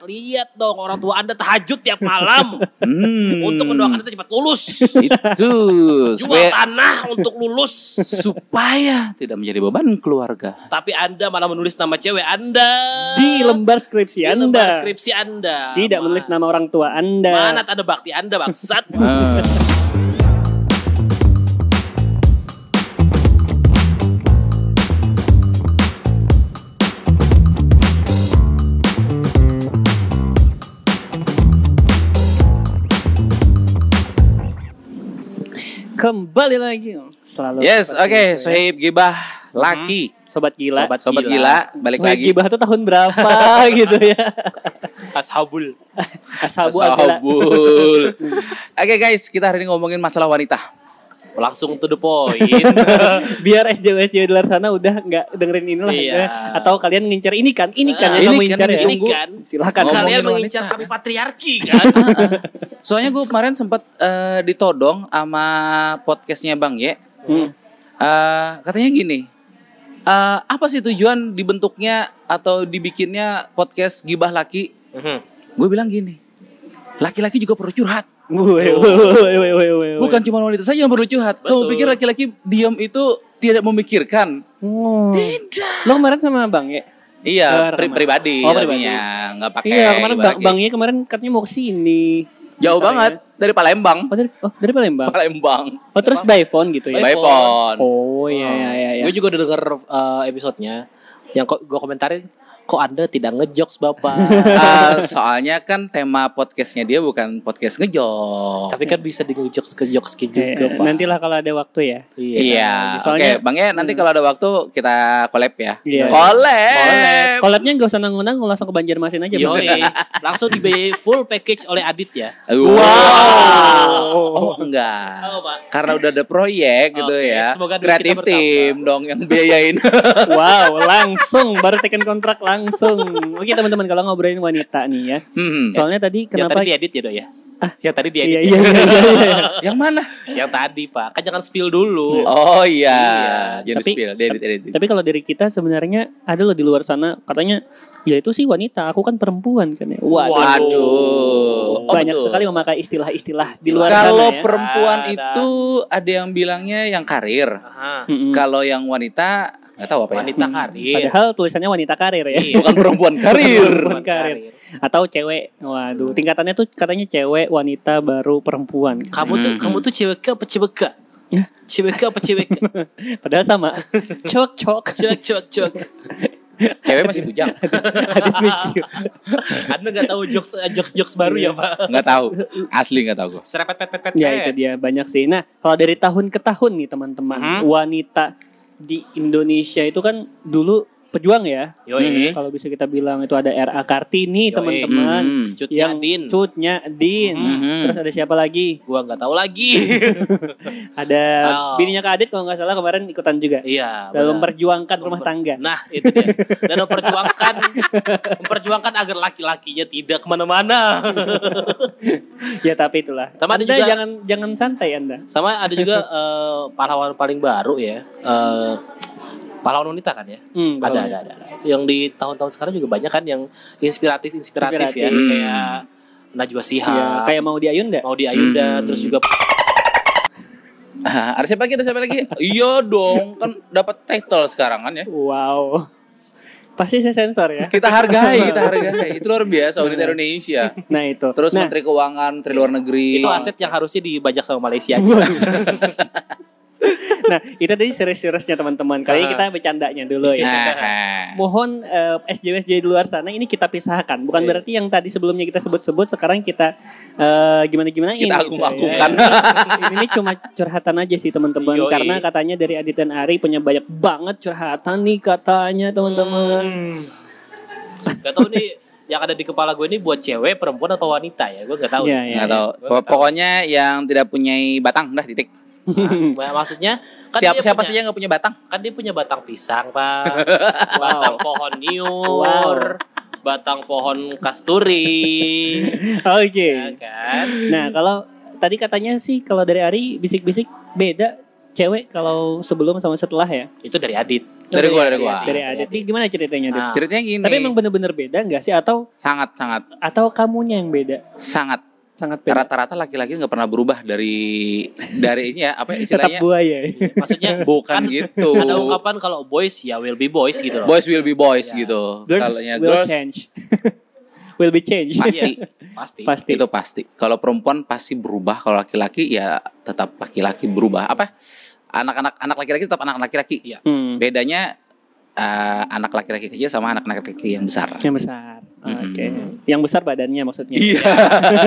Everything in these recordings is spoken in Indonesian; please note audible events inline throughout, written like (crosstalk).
lihat dong orang tua Anda tahajud tiap malam (laughs) Hmm. untuk mendoakan Anda cepat lulus. itu Jual supaya tanah untuk lulus. supaya tidak menjadi beban keluarga. Tapi Anda malah menulis nama cewek Anda. Di lembar skripsi Di Anda. lembar skripsi Anda. Tidak menulis nama orang tua Anda. Mana tanda bakti Anda bangsat? Kembali lagi. Selalu. Yes, oke, itu ya. Sohib Gibah Laki. Sobat gila. Sobat Sobat Gila. gila, balik Sobat lagi. Gibah tuh tahun berapa (laughs) gitu ya. Ashabul. Asabu adalah Sahabul. Oke guys, kita hari ini ngomongin masalah wanita. Langsung to the point. (laughs) biar SJW SJW di luar sana udah nggak dengerin ini lah Iya. ya. atau kalian ngincar ini kan ini kan Ah, yang kamu kan incar yang ya Ini kan silakan kalian mengincar kami patriarki kan? (laughs) Soalnya gue kemarin sempat eh, ditodong sama podcastnya Bang Ye. Hmm. Eh, katanya gini, eh, apa sih tujuan dibentuknya atau dibikinnya podcast Gibah Laki? Mhm. Gue bilang gini, laki-laki juga perlu curhat. Woi, woi, woi, woi, woi, woi. Bukan cuma wanita saja yang perlu curhat. Kamu pikir laki-laki diam itu tidak memikirkan? Oh. Tidak. Lo kemarin sama Bang ya? Iya, pri- pribadi, Oh, pribadi. tapi ya nggak pakai. Iya, kemarin Bang, Laki. Bang Ye kemarin katanya mau ke sini. Jauh banget dari Palembang. Oh dari oh dari Palembang. Palembang. Oh terus by phone gitu ya. By phone. Oh iya iya iya. iya. Gue juga udah denger uh, episodenya yang kok gue komentarin kok anda tidak ngejokes bapak Ah, (laughs) soalnya kan tema podcastnya dia bukan podcast ngejok. tapi kan bisa di ngejokes ke jokes Eh, juga pak nantilah kalau ada waktu ya. Iya, oke, Soalnya- Bang ya nanti kalau ada waktu kita collab ya. Iya. Collab. Collabnya gak usah nanggung-nanggung langsung ke Banjarmasin aja. Bang. Yoi, (laughs) langsung dibayar full package oleh Adit ya Wow. Oh, enggak. oh pak Karena udah ada proyek gitu Oke, ya. semoga Kreatif tim dong yang biayain. Wow, langsung baru tekan kontrak langsung. Oke teman-teman kalau ngobrolin wanita nih ya. Hmm. Soalnya tadi yang kenapa? tadi diedit ya dok ya ah yang tadi diedit Iya ya? iya iya iya. iya. (laughs) Yang mana? yang tadi pak kan jangan spill dulu Oh iya, Iya, jadi tapi- spill, edit, edit. Tapi kalau dari kita sebenarnya ada loh di luar sana katanya ya itu sih wanita, aku kan perempuan kan ya. Waduh. Waduh. Oh, banyak betul. sekali memakai istilah-istilah di luar Kalau sana ya. perempuan Ada. itu ada yang bilangnya yang karir. Kalau yang wanita nggak tahu apa ya. wanita Hmm. karir Padahal tulisannya wanita karir ya. Iya. Bukan perempuan (laughs) karir. Perempuan karir. Atau cewek. Waduh, tingkatannya tuh katanya cewek, wanita, baru perempuan. kamu tuh Hmm. kamu tuh cewek ke apa cewek ke Ya. cewek ke apa cewek ke (laughs) Padahal sama. (laughs) Cok cok. cewek cewek cewek Cewek masih bujang. Adit mikir. anda nggak tahu jokes jokes jokes baru ya pak Nggak tahu. Asli nggak tahu gue. serepet pet pet pet Ya itu dia banyak sih. Nah, kalau dari tahun ke tahun nih teman-teman, Hmm. wanita di Indonesia itu kan dulu pejuang ya. Yoi. Kalau bisa kita bilang itu ada RA Kartini teman-teman. Hmm. Cutnya Yang Din Cutnya Din. Mhm. Terus ada siapa lagi? gua nggak tahu lagi (laughs) Ada Oh. bininya Kak Adit kalau nggak salah kemarin ikutan juga. iya Dalam memperjuangkan rumah tangga. nah itu dia dan memperjuangkan (laughs) memperjuangkan agar laki-lakinya tidak ke mana-mana (laughs) (laughs) Ya tapi itulah. Sama ada anda juga- jangan jangan santai Anda. sama ada juga (laughs) eh, pahlawan paling baru ya eh, pahlawan wanita kan ya Hmm, ada, ada ada ada yang di tahun-tahun sekarang juga banyak kan yang inspiratif inspiratif, ya Inspiratif. kayak Najwa Shihab kayak mau di Ayunda. mau di Ayunda Hmm. terus juga Ah, (laughs) ada siapa lagi? Ada siapa lagi? iya dong, kan dapat title sekarang kan ya. Wow. Pasti saya sensor ya. Kita hargai, kita (laughs) hargai. Itu luar biasa wanita Indonesia. Nah itu. Terus nah, Menteri Keuangan, Menteri Luar Negeri. itu aset yang harusnya dibajak sama Malaysia (laughs) (laughs) nah itu tadi serius-seriusnya teman-teman. Kali ini Ah. kita bercandanya dulu ya. Nah, Mohon eh, SJW SJW di luar sana ini kita pisahkan. Bukan Iya. berarti yang tadi sebelumnya kita sebut-sebut sekarang kita eh, gimana-gimana Kita agung-agungkan. ini cuma curhatan aja sih teman-teman karena katanya dari Adit dan Ari punya banyak banget curhatan nih katanya teman-teman. Hmm. Gak tau nih yang ada di kepala gue ini buat cewek, perempuan atau wanita ya? Gue gak tahu. Iya, iya. tahu. Gua nggak tahu. Pokoknya yang tidak punya batang, udah titik. Nah, (laughs) maksudnya kan Siapa siapa punya, sih yang nggak punya batang? Kan dia punya batang pisang, Pak. (laughs) Batang pohon nyur. Wow. Batang pohon kasturi. (laughs) Oke. ya kan? Nah, kalau tadi katanya sih kalau dari Ari bisik-bisik beda cewek kalau sebelum sama setelah ya? Itu dari Adit. Dari gua, dari gua. Dari Adit. Ini gimana ceritanya, Dit? Ah. Ceritanya gini. Tapi emang bener-bener beda nggak sih? Atau sangat sangat atau kamunya yang beda? sangat Sangat beda. rata-rata laki-laki nggak pernah berubah dari dari ini ya apa ya (laughs) Tetap istilahnya buaya. Maksudnya (laughs) bukan gitu. ada ungkapan kalau boys ya will be boys gitu loh. boys will be boys Ya. gitu. Girls Kalau ya will girls change. (laughs) will be change. pasti Pasti. Pasti. itu pasti. Kalau perempuan pasti berubah, kalau laki-laki ya tetap laki-laki berubah. Apa? Anak-anak anak laki-laki tetap anak laki-laki. Iya. Hmm. Bedanya eh, anak laki-laki kecil sama anak laki-laki yang besar. Yang besar. Oke. Yang besar badannya maksudnya. Iya.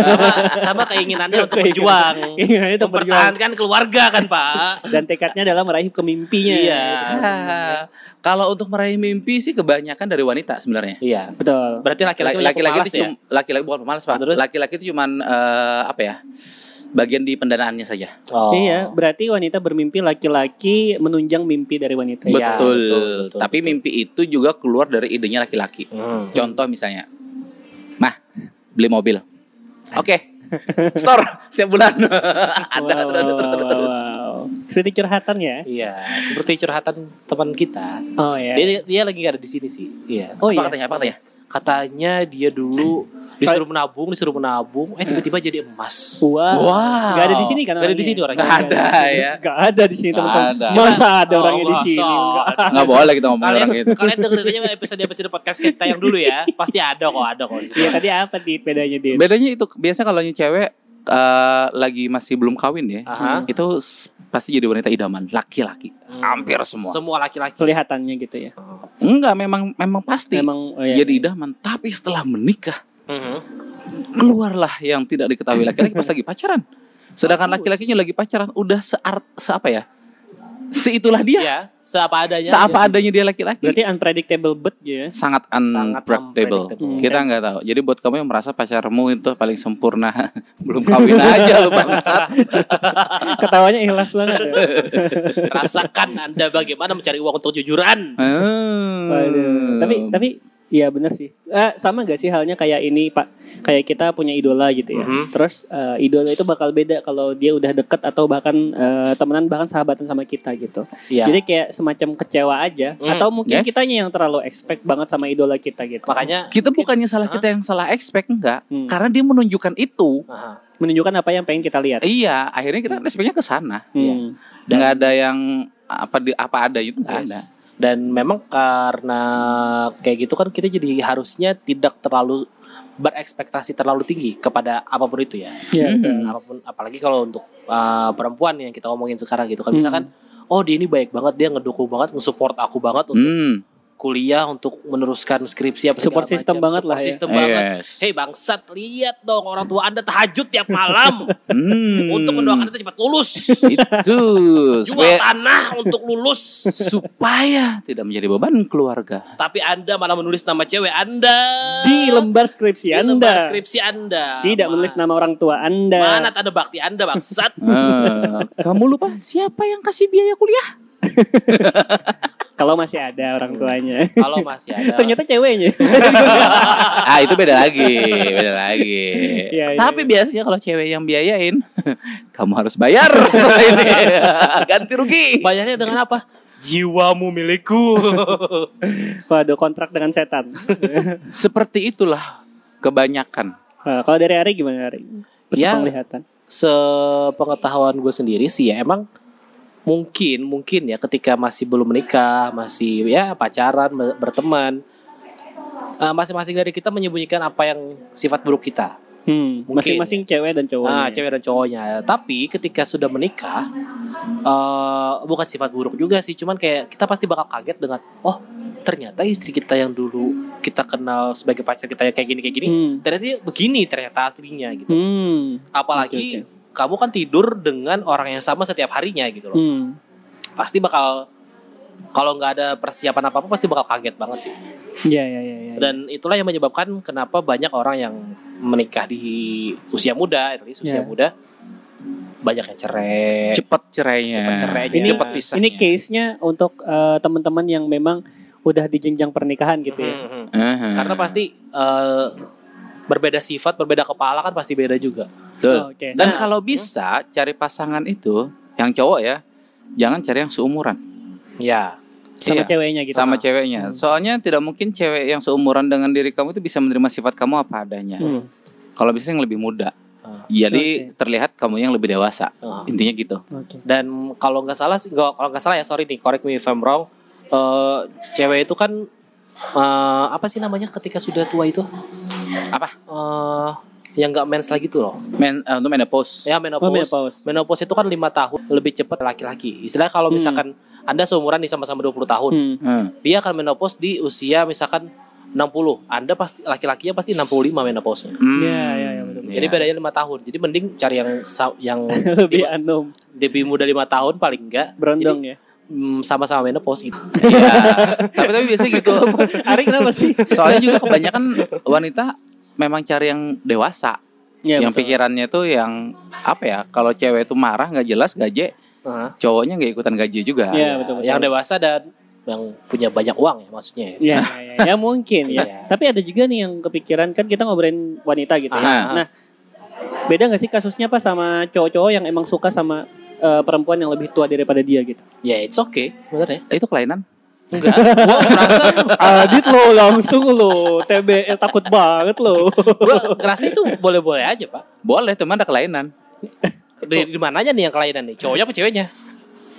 sama sama keinginannya (laughs) untuk berjuang. Keinginannya untuk berjuang. Mempertahankan keluarga kan, Pak. Dan tekadnya adalah meraih kemimpinya. Iya. Ah, (laughs) kalau untuk meraih mimpi sih kebanyakan dari wanita sebenarnya. Iya. Betul. Berarti laki-laki Laki-laki pemalas itu ya? laki-laki bukan pemalas pak. Terus? Laki-laki itu cuman eh, apa ya? Bagian di pendanaannya saja. Oh. Iya, berarti wanita bermimpi laki-laki menunjang mimpi dari wanita. Iya, betul. betul, betul, Tapi betul. mimpi itu juga keluar dari idenya laki-laki. Hmm. Contoh misalnya, mah beli mobil. Oke, (laughs) store setiap bulan. (laughs) ada Wow, terus terus terus. wow, terus. wow. Seperti curhatan ya. Iya, seperti curhatan teman kita. Oh ya. Dia dia lagi gak ada di sini sih. Iya. Oh apa iya. katanya? Apa katanya? Katanya dia dulu disuruh menabung, disuruh menabung, eh tiba-tiba jadi emas. Wow. Wow. Gak ada di sini kan? Gak ada di sini orangnya. Nggak ada ya. Gak ada di sini Nggak teman-teman. ada. Masa ada Oh, orangnya di sini? Nggak. ada. Nggak boleh kita ngomong Kalian, orang gitu. kalian dengerin aja episode-episode podcast kita yang dulu ya. Pasti ada kok, ada kok. Iya tadi apa di bedanya dia? Bedanya itu biasanya kalau cewek eh, lagi masih belum kawin ya, Aha. itu s- pasti jadi wanita idaman, laki-laki. Hampir semua. Semua laki-laki. Kelihatannya gitu ya. Enggak, memang memang pasti Memang oh, iya. jadi idaman. Tapi setelah menikah Mhm. keluarlah yang tidak diketahui laki-laki pas (laughs) lagi pacaran. Sedangkan Bagus. laki-lakinya lagi pacaran udah seart seapa ya? Seitulah dia. Iya, seapa adanya. Seapa aja. adanya dia laki-laki. Berarti unpredictable but ya. sangat Sangat unpredictable. unpredictable. Kita nggak tahu. Jadi buat kamu yang merasa pacarmu itu paling sempurna, (laughs) belum kawin (laughs) aja lu bangsat. (laughs) Ketawanya ikhlas banget ya. Rasakan Anda bagaimana mencari uang untuk jujuran. Hmm. Waduh. Tapi tapi Iya benar sih. Eh, sama gak sih halnya kayak ini Pak? Kayak kita punya idola gitu ya. Mhm. Terus eh, idola itu bakal beda kalau dia udah deket atau bahkan eh, temenan bahkan sahabatan sama kita gitu. Iya. Jadi kayak semacam kecewa aja. Hmm, Atau mungkin yes. kitanya yang terlalu expect banget sama idola kita gitu. Makanya Kita bukannya salah kita yang salah expect enggak, Hmm. karena dia menunjukkan itu. Aha. menunjukkan apa yang pengen kita lihat. Iya, akhirnya kita expectnya ke sana. Hmm. Nggak ada yang apa di apa ada itu nggak Yes. ada. Dan memang karena kayak gitu kan kita jadi harusnya tidak terlalu berekspektasi terlalu tinggi kepada apa pun itu ya. Iya, Mhm. betul. Apa pun apalagi kalau untuk uh, perempuan yang kita ngomongin sekarang gitu kan Hmm. misalkan oh dia ini baik banget dia ngedukung banget nge-support aku banget untuk Hmm. Kuliah untuk meneruskan skripsi apa Support macam. banget Support lah ya. system banget. Yes. Hei bangsat lihat dong orang tua anda tahajud tiap malam (laughs) Hmm. untuk mendoakan anda cepat lulus. itu (laughs) Jual tanah untuk lulus. supaya tidak menjadi beban keluarga. Tapi anda malah menulis nama cewek anda Di lembar skripsi Di Anda. lembar skripsi anda. Tidak Ma- menulis nama orang tua Anda. Mana tanda bakti anda bangsat? (laughs) Eh, kamu lupa siapa yang kasih biaya kuliah? Kalau masih ada orang tuanya. Kalau masih ada. (laughs) Ternyata ceweknya. (laughs) ah itu beda lagi, beda lagi. Iya, iya, Tapi biasanya kalau cewek yang biayain, (laughs) kamu harus bayar ini. Ganti rugi. Bayarnya dengan apa? Jiwamu milikku. Waduh, kontrak dengan setan. Seperti itulah kebanyakan. Nah, kalau dari Ari gimana Ari? Ya. Penglihatan. Sepengetahuan gue sendiri sih ya emang mungkin mungkin ya ketika masih belum menikah masih ya pacaran be- berteman eh, masing-masing dari kita menyembunyikan apa yang sifat buruk kita Hmm, Mungkin, masing-masing cewek dan cowok. ah cewek dan cowoknya tapi ketika sudah menikah eh bukan sifat buruk juga sih cuman kayak kita pasti bakal kaget dengan oh ternyata istri kita yang dulu kita kenal sebagai pacar kita yang kayak gini kayak gini Hmm. ternyata begini ternyata aslinya gitu Hmm. apalagi Oke, kamu kan tidur dengan orang yang sama setiap harinya gitu loh Hmm. pasti bakal kalau nggak ada persiapan apa apa pasti bakal kaget banget sih Iya, iya, iya, iya. dan itulah yang menyebabkan kenapa banyak orang yang menikah di usia muda at least usia Iya. muda banyak yang cerai Cepat cerainya. Cepat cerainya. Ini- cepat pisahnya. Ini case-nya untuk eh, teman-teman yang memang udah di jenjang pernikahan gitu ya. Mhm. Aha. karena pasti eh, berbeda sifat berbeda kepala kan pasti beda juga Betul. Oh, Oke. Dan Nah, kalau bisa cari pasangan itu yang cowok ya, jangan cari yang seumuran. Ya. sama Iya, ceweknya gitu. Sama ceweknya. Soalnya tidak mungkin cewek yang seumuran dengan diri kamu itu bisa menerima sifat kamu apa adanya. Hmm. Kalau bisa yang lebih muda. Ah. Jadi terlihat kamu yang lebih dewasa. Ah. Intinya gitu. Oke. Dan kalau nggak salah kalau nggak salah ya sorry nih, correct me if I'm wrong. Eh, cewek itu kan eh, apa sih namanya ketika sudah tua itu? Apa? Eh, yang nggak mens lagi tuh loh. Men, eh, untuk menopause. Ya Oh, menopause. menopause. Menopause itu kan lima tahun lebih cepat laki-laki. Istilahnya kalau Hmm. misalkan anda seumuran nih sama-sama 20 tahun, Hmm. Hmm. dia akan menopause di usia misalkan 60. Anda pasti laki-lakinya pasti 65 menopause-nya. Hmm. Iya, iya, iya, betul. Jadi Iya. bedanya lima tahun. Jadi mending cari yang yang (laughs) Lebih anum, lebih muda lima tahun paling enggak berondong ya. Mm, sama-sama menopause (laughs) gitu. Iya. tapi tapi biasanya gitu. (laughs) Ari kenapa sih? Soalnya juga kebanyakan wanita memang cari yang dewasa. Ya, yang betul. pikirannya tuh yang apa ya? Kalau cewek itu marah nggak jelas gaje, Heeh. cowoknya nggak ikutan gaje juga. Iya, betul, betul. Yang dewasa dan yang punya banyak uang ya maksudnya. ya. Ya, ya, ya, mungkin ya. (laughs) Tapi ada juga nih yang kepikiran kan kita ngobrolin wanita gitu ya. Aha. Nah, beda nggak sih kasusnya pas sama cowok-cowok yang emang suka sama eh, perempuan yang lebih tua daripada dia gitu? Ya it's okay, bener ya. Eh, Itu kelainan. Enggak, (laughs) gua merasa Adit lo langsung lo TBL takut banget lo. gua ngerasa itu boleh-boleh aja, Pak. Boleh, teman ada kelainan. Di, di mananya nih yang kelainan nih? Cowoknya apa ceweknya?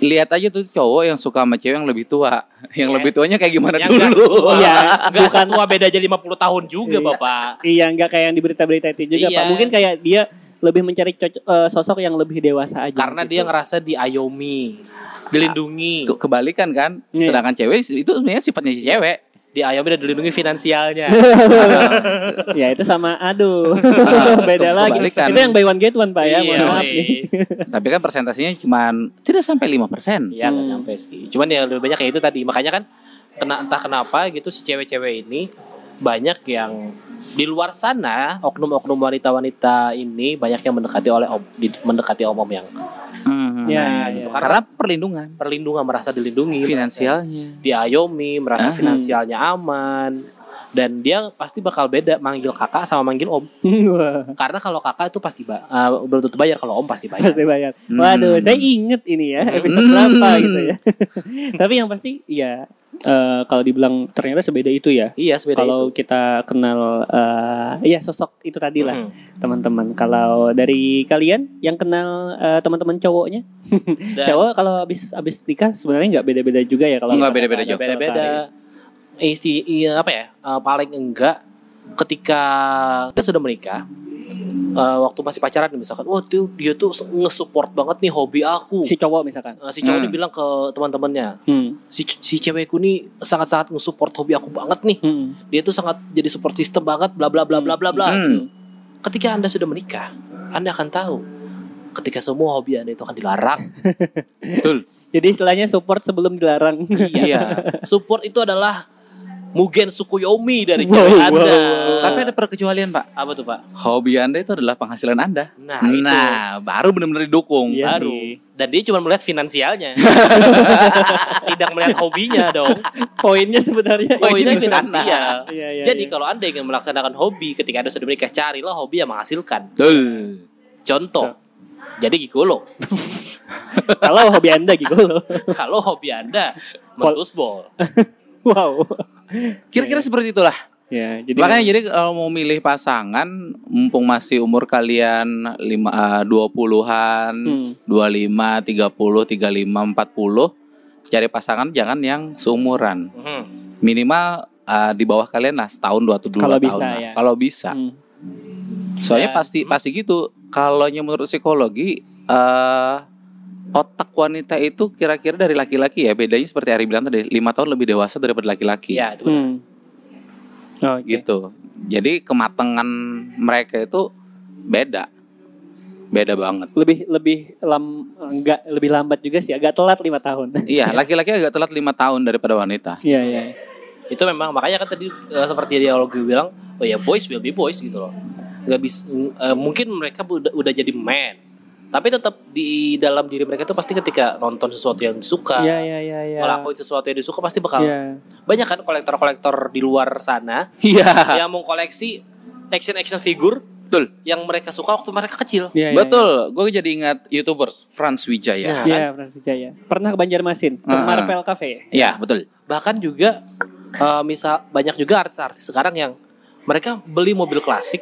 Lihat aja tuh cowok yang suka sama cewek yang lebih tua. Yang Iya. lebih tuanya kayak gimana Yang enggak dulu. Iya, enggak bukan- setua beda aja 50 tahun juga, Iya. Bapak. iya nggak kayak yang di berita-berita itu juga Iya. pak. Mungkin kayak dia lebih mencari cocok- eh, sosok yang lebih dewasa aja. Karena gitu. dia ngerasa diayomi, dilindungi. Ke- Kebalikan kan. Iya. Sedangkan cewek itu sebenarnya sifatnya si cewek. Diayomi dan dilindungi finansialnya. (laughs) ya itu sama aduh Ah, (laughs) beda lagi. kebalikan. Itu yang buy one get one pak ya. Iya, maaf iya. nih. (laughs) Tapi kan persentasenya cuma tidak sampai 5%. Iya Hmm. nyampe sih. Cuman ya lebih banyak kayak itu tadi. Makanya kan kena entah kenapa gitu si cewek-cewek ini banyak yang di luar sana oknum-oknum wanita-wanita ini banyak yang mendekati oleh om, di- mendekati om-om yang Hmm. Ya, Nah, ya, ya. karena Karena perlindungan perlindungan merasa dilindungi, finansialnya. merasa diayomi, merasa Ah. finansialnya aman dan dia pasti bakal beda manggil kakak sama manggil om. (laughs) Karena kalau kakak itu pasti ba- uh, belum tentu bayar kalau om pasti bayar. pasti bayar. Hmm. Waduh, saya inget ini ya episode Hmm. berapa gitu ya. (laughs) Tapi yang pasti ya eh, kalau dibilang ternyata sebeda itu ya. Iya sebeda Kalau itu. kita kenal eh ya sosok itu tadi lah Mhm. teman-teman. Kalau dari kalian yang kenal eh, teman-teman cowoknya, (laughs) Dan- cowok kalau habis habis nikah sebenarnya nggak beda-beda juga ya kalau Nggak beda-beda juga. beda-beda isti iya apa ya eh, paling enggak ketika kita sudah menikah eh, waktu masih pacaran misalkan wah tuh dia tuh nge-support banget nih hobi aku Si cowok misalkan. Eh, si cowok Hmm. ini bilang ke teman-temannya Hmm. si si cewekku nih sangat-sangat nge-support hobi aku banget nih Hmm. dia tuh sangat jadi support system banget bla bla bla bla bla bla Hmm. ketika anda sudah menikah anda akan tahu ketika semua hobi anda itu akan dilarang Betul. (laughs) Jadi istilahnya support sebelum dilarang. Iya. (laughs) support itu adalah Mugen Sukuyomi dari Wow, cewek wow, anda wow. Tapi ada perkecualian, Pak. apa tuh pak Hobi Anda itu adalah penghasilan Anda. Nah, itu. Nah, baru benar-benar didukung. Iya baru sih. dan dia cuma melihat finansialnya (laughs) tidak melihat hobinya dong Poinnya sebenarnya poinnya finansial Iya, iya, jadi iya. kalau anda ingin melaksanakan hobi ketika anda sudah menikah carilah hobi yang menghasilkan Betul. contoh jadi gigolo (laughs) kalau hobi Anda loh. kalau hobi anda mentusbol (laughs) Wow. Kira-kira seperti itulah. Ya, jadi Makanya jadi kalau mau milih pasangan mumpung masih umur kalian lima eh, 20-an, Hmm. 25, 30, 35, 40, cari pasangan jangan yang seumuran. Mhm. Minimal eh, di bawah kalian lah setahun dua atau dua Kalau tahun bisa, lah. ya. Kalau bisa. Hmm. Soalnya Dan- pasti pasti gitu. Kalau menurut psikologi eh otak wanita itu kira-kira dari laki-laki ya bedanya seperti Ari bilang tadi lima tahun lebih dewasa daripada laki-laki. ya itu benar. Hmm. Oke. Gitu. Jadi kematangan mereka itu beda. Beda banget. Lebih lebih lam enggak lebih lambat juga sih, agak telat lima tahun. Iya, (laughs) laki-laki agak telat lima tahun daripada wanita. Iya, iya. itu memang makanya kan tadi eh, seperti dialog gue bilang oh ya boys will be boys gitu loh nggak bisa eh, mungkin mereka udah udah jadi man tapi tetap di dalam diri mereka itu pasti ketika nonton sesuatu yang disuka Iya, iya, iya, iya. ngelakuin sesuatu yang disuka pasti bakal Iya. banyak kan kolektor-kolektor di luar sana Iya. yang mau koleksi action action figure Betul. yang mereka suka waktu mereka kecil. Iya, iya, Betul. Gue jadi ingat YouTubers Franz Wijaya. Nah, Iya, Frans Wijaya. Pernah ke Banjarmasin, ke Ah. Marvel Cafe. Iya, betul. Bahkan juga eh, misal banyak juga artis-artis sekarang yang mereka beli mobil klasik,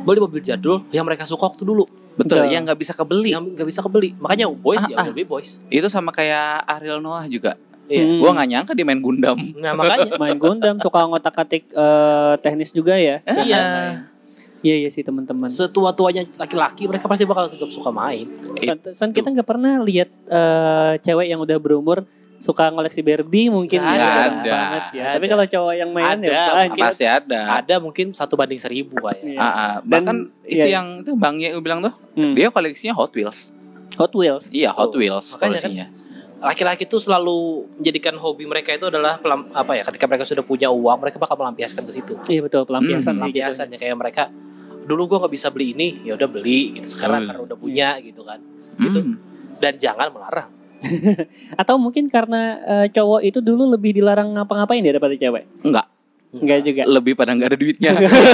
beli mobil jadul yang mereka suka waktu dulu, Betul. Betul. Yang nggak bisa kebeli. yang nggak bisa kebeli. Makanya boys Ah, ya ah. lebih boys. Itu sama kayak Ariel Noah juga. Iya. Hmm. Gua nggak nyangka dia main Gundam. Nah makanya (laughs) Main Gundam, suka ngotak-atik eh, teknis juga ya. iya Iya iya sih teman-teman. setua-tuanya laki-laki mereka pasti bakal tetap suka main. Pantesan kita nggak pernah lihat eh, cewek yang udah berumur suka ngoleksi Barbie mungkin ya. ada. banget ya. Nggak Tapi ada. kalau cowok yang main Ada, ya banyak. Pasti ada. Ada mungkin satu banding seribu kayak. Iya. Ah, ah. Dan- bahkan itu iya. yang itu Bang Ye bilang tuh, Hmm. dia koleksinya Hot Wheels. Hot Wheels. Iya, Hot Oh, Wheels makanya kan koleksinya. Laki-laki tuh selalu menjadikan hobi mereka itu adalah pelam, apa ya? Ketika mereka sudah punya uang, mereka bakal melampiaskan ke situ. Iya betul pelampiasan Hmm, sih gitu. Kayak mereka dulu gua nggak bisa beli ini, ya udah beli gitu. Sekarang karena udah punya gitu kan. Gitu. Hmm. Dan jangan melarang. (laughs) Atau mungkin karena eh, cowok itu dulu lebih dilarang ngapa-ngapain daripada cewek. Enggak, Enggak juga. lebih pada nggak ada duitnya.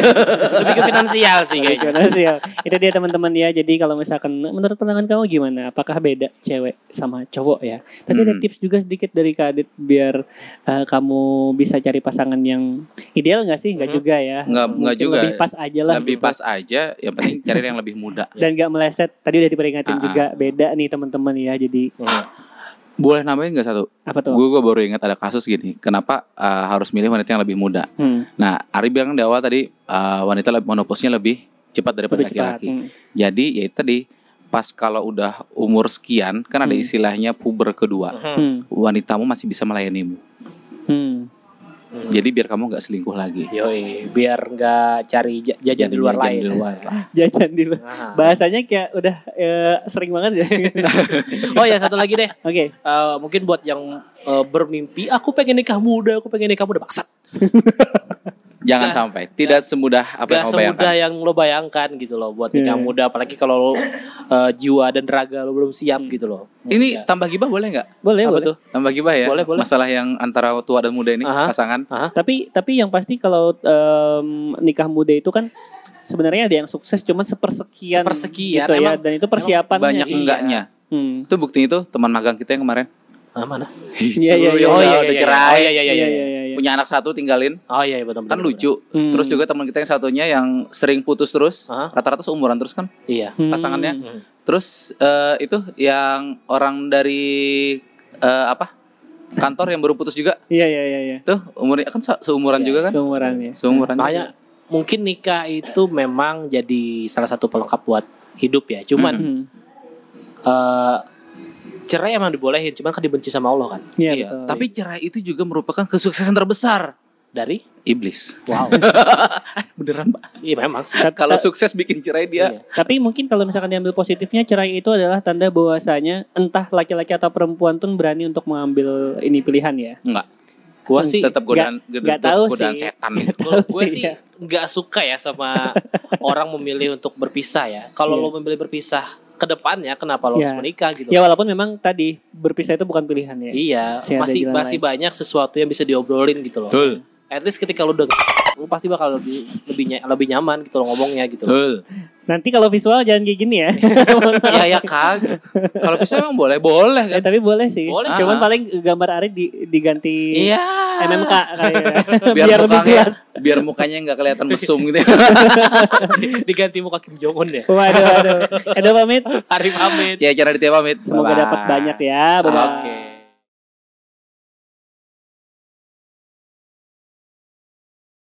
(laughs) Lebih ke finansial sih kayaknya. Ya? Itu dia teman-teman ya. Jadi kalau misalkan menurut pandangan kamu gimana? Apakah beda cewek sama cowok ya? Tadi ada Hmm. tips juga sedikit dari Kak Adit biar eh, kamu bisa cari pasangan yang ideal nggak sih? Nggak Hmm. juga ya? Nggak nggak Mungkin juga. Lebih pas aja lah. lebih gitu. pas aja, yang penting cari yang lebih muda. Dan nggak meleset. Tadi udah diperingatin Ah, ah. juga beda nih teman-teman ya. Jadi Hmm. Boleh nambahin nggak satu? apa tuh? Gue baru ingat ada kasus gini. Kenapa uh, harus milih wanita yang lebih muda? Hmm, Nah, Ari bilang di awal tadi uh, wanita menopausnya lebih cepat daripada laki-laki. Hmm. Jadi ya itu tadi pas kalau udah umur sekian kan ada Hmm. istilahnya puber kedua. Hmm. Wanitamu masih bisa melayanimu. Hmm. Hmm. Jadi biar kamu nggak selingkuh lagi. Yoi, biar nggak cari ja- jajan di luar Jajan lain. Di luar. (laughs) Jajan dulu. Nah. Bahasanya kayak udah eh, sering banget ya. (laughs) Oh ya satu lagi deh. Oke. Eh, mungkin buat yang eh, bermimpi, aku pengen nikah muda, aku pengen nikah muda, maksat. (laughs) Jangan Gak- sampai. Tidak gak- semudah apa yang kamu bayangkan. semudah yang lo bayangkan gitu loh buat nikah Iya. muda, apalagi kalau lo, eh, jiwa dan raga lo belum siap gitu loh. Ini Ya. tambah gibah boleh nggak? Boleh, apa boleh. tuh? Tambah gibah ya. Boleh, boleh. Masalah yang antara tua dan muda ini Aha. pasangan. Tapi tapi yang pasti kalau em, nikah muda itu kan sebenarnya ada yang sukses cuman sepersekian, Sepersekian, gitu ya emang- dan itu persiapannya. Banyak iya. enggaknya. Hmm. Itu bukti itu teman magang kita yang kemarin. Ah, mana? (laughs) Iya iya iya. yang Oh iya iya. Oh iya iya iya. Iya iya. iya iya. Punya anak satu tinggalin. Oh iya betul betul. Kan lucu. Hmm. Terus juga teman kita yang satunya yang sering putus terus. Aha. Rata-rata seumuran terus kan Iya. Hmm. pasangannya. Hmm. Terus eh, itu yang orang dari eh, apa? Kantor yang baru putus juga. Iya iya iya iya. Tuh umurnya kan se- seumuran Iya, juga kan? Seumurannya. Seumuran. Makanya mungkin nikah itu memang jadi salah satu pelengkap buat hidup ya. Cuman Hmm. eh, cerai emang dibolehin, cuman kan dibenci sama Allah kan. Iya Iya, betul. tapi cerai itu juga merupakan kesuksesan terbesar Dari iblis. wow. (laughs) Beneran, Pak. iya memang Kalau sukses bikin cerai dia Iya. Tapi mungkin kalau misalkan diambil positifnya cerai itu adalah tanda bahwasanya entah laki-laki atau perempuan tuh berani untuk mengambil ini pilihan ya. enggak. Gua sih tetap godaan tahu godaan sih. setan gitu. gue sih, sih ya. nggak suka ya sama (laughs) orang memilih untuk berpisah ya. Kalau Iya. lo memilih berpisah ke depannya, kenapa lo Iya. harus menikah gitu? Ya walaupun memang tadi berpisah itu bukan pilihan ya. Iya, Masih masih masih lain. banyak sesuatu yang bisa diobrolin gitu loh. Betul. At least ketika lo denger, lo pasti bakal lebih lebih ny- lebih nyaman gitu loh ngomongnya gitu. loh. Betul. Nanti kalau visual jangan kayak gini ya. (laughs) ya ya kagak. Kalau bisa emang boleh, boleh Eh, kan? tapi boleh sih. Boleh. Cuman Ah. paling gambar Ari di- diganti Iya. MMK kayaknya. (laughs) Biar, biar, lebih jelas. biar mukanya nggak kelihatan mesum gitu. ya. (laughs) Diganti muka Kim Jong Un deh. Waduh, waduh. Edo pamit. Arif Hamid. Cia cara di pamit. Semoga dapat banyak ya. Oke.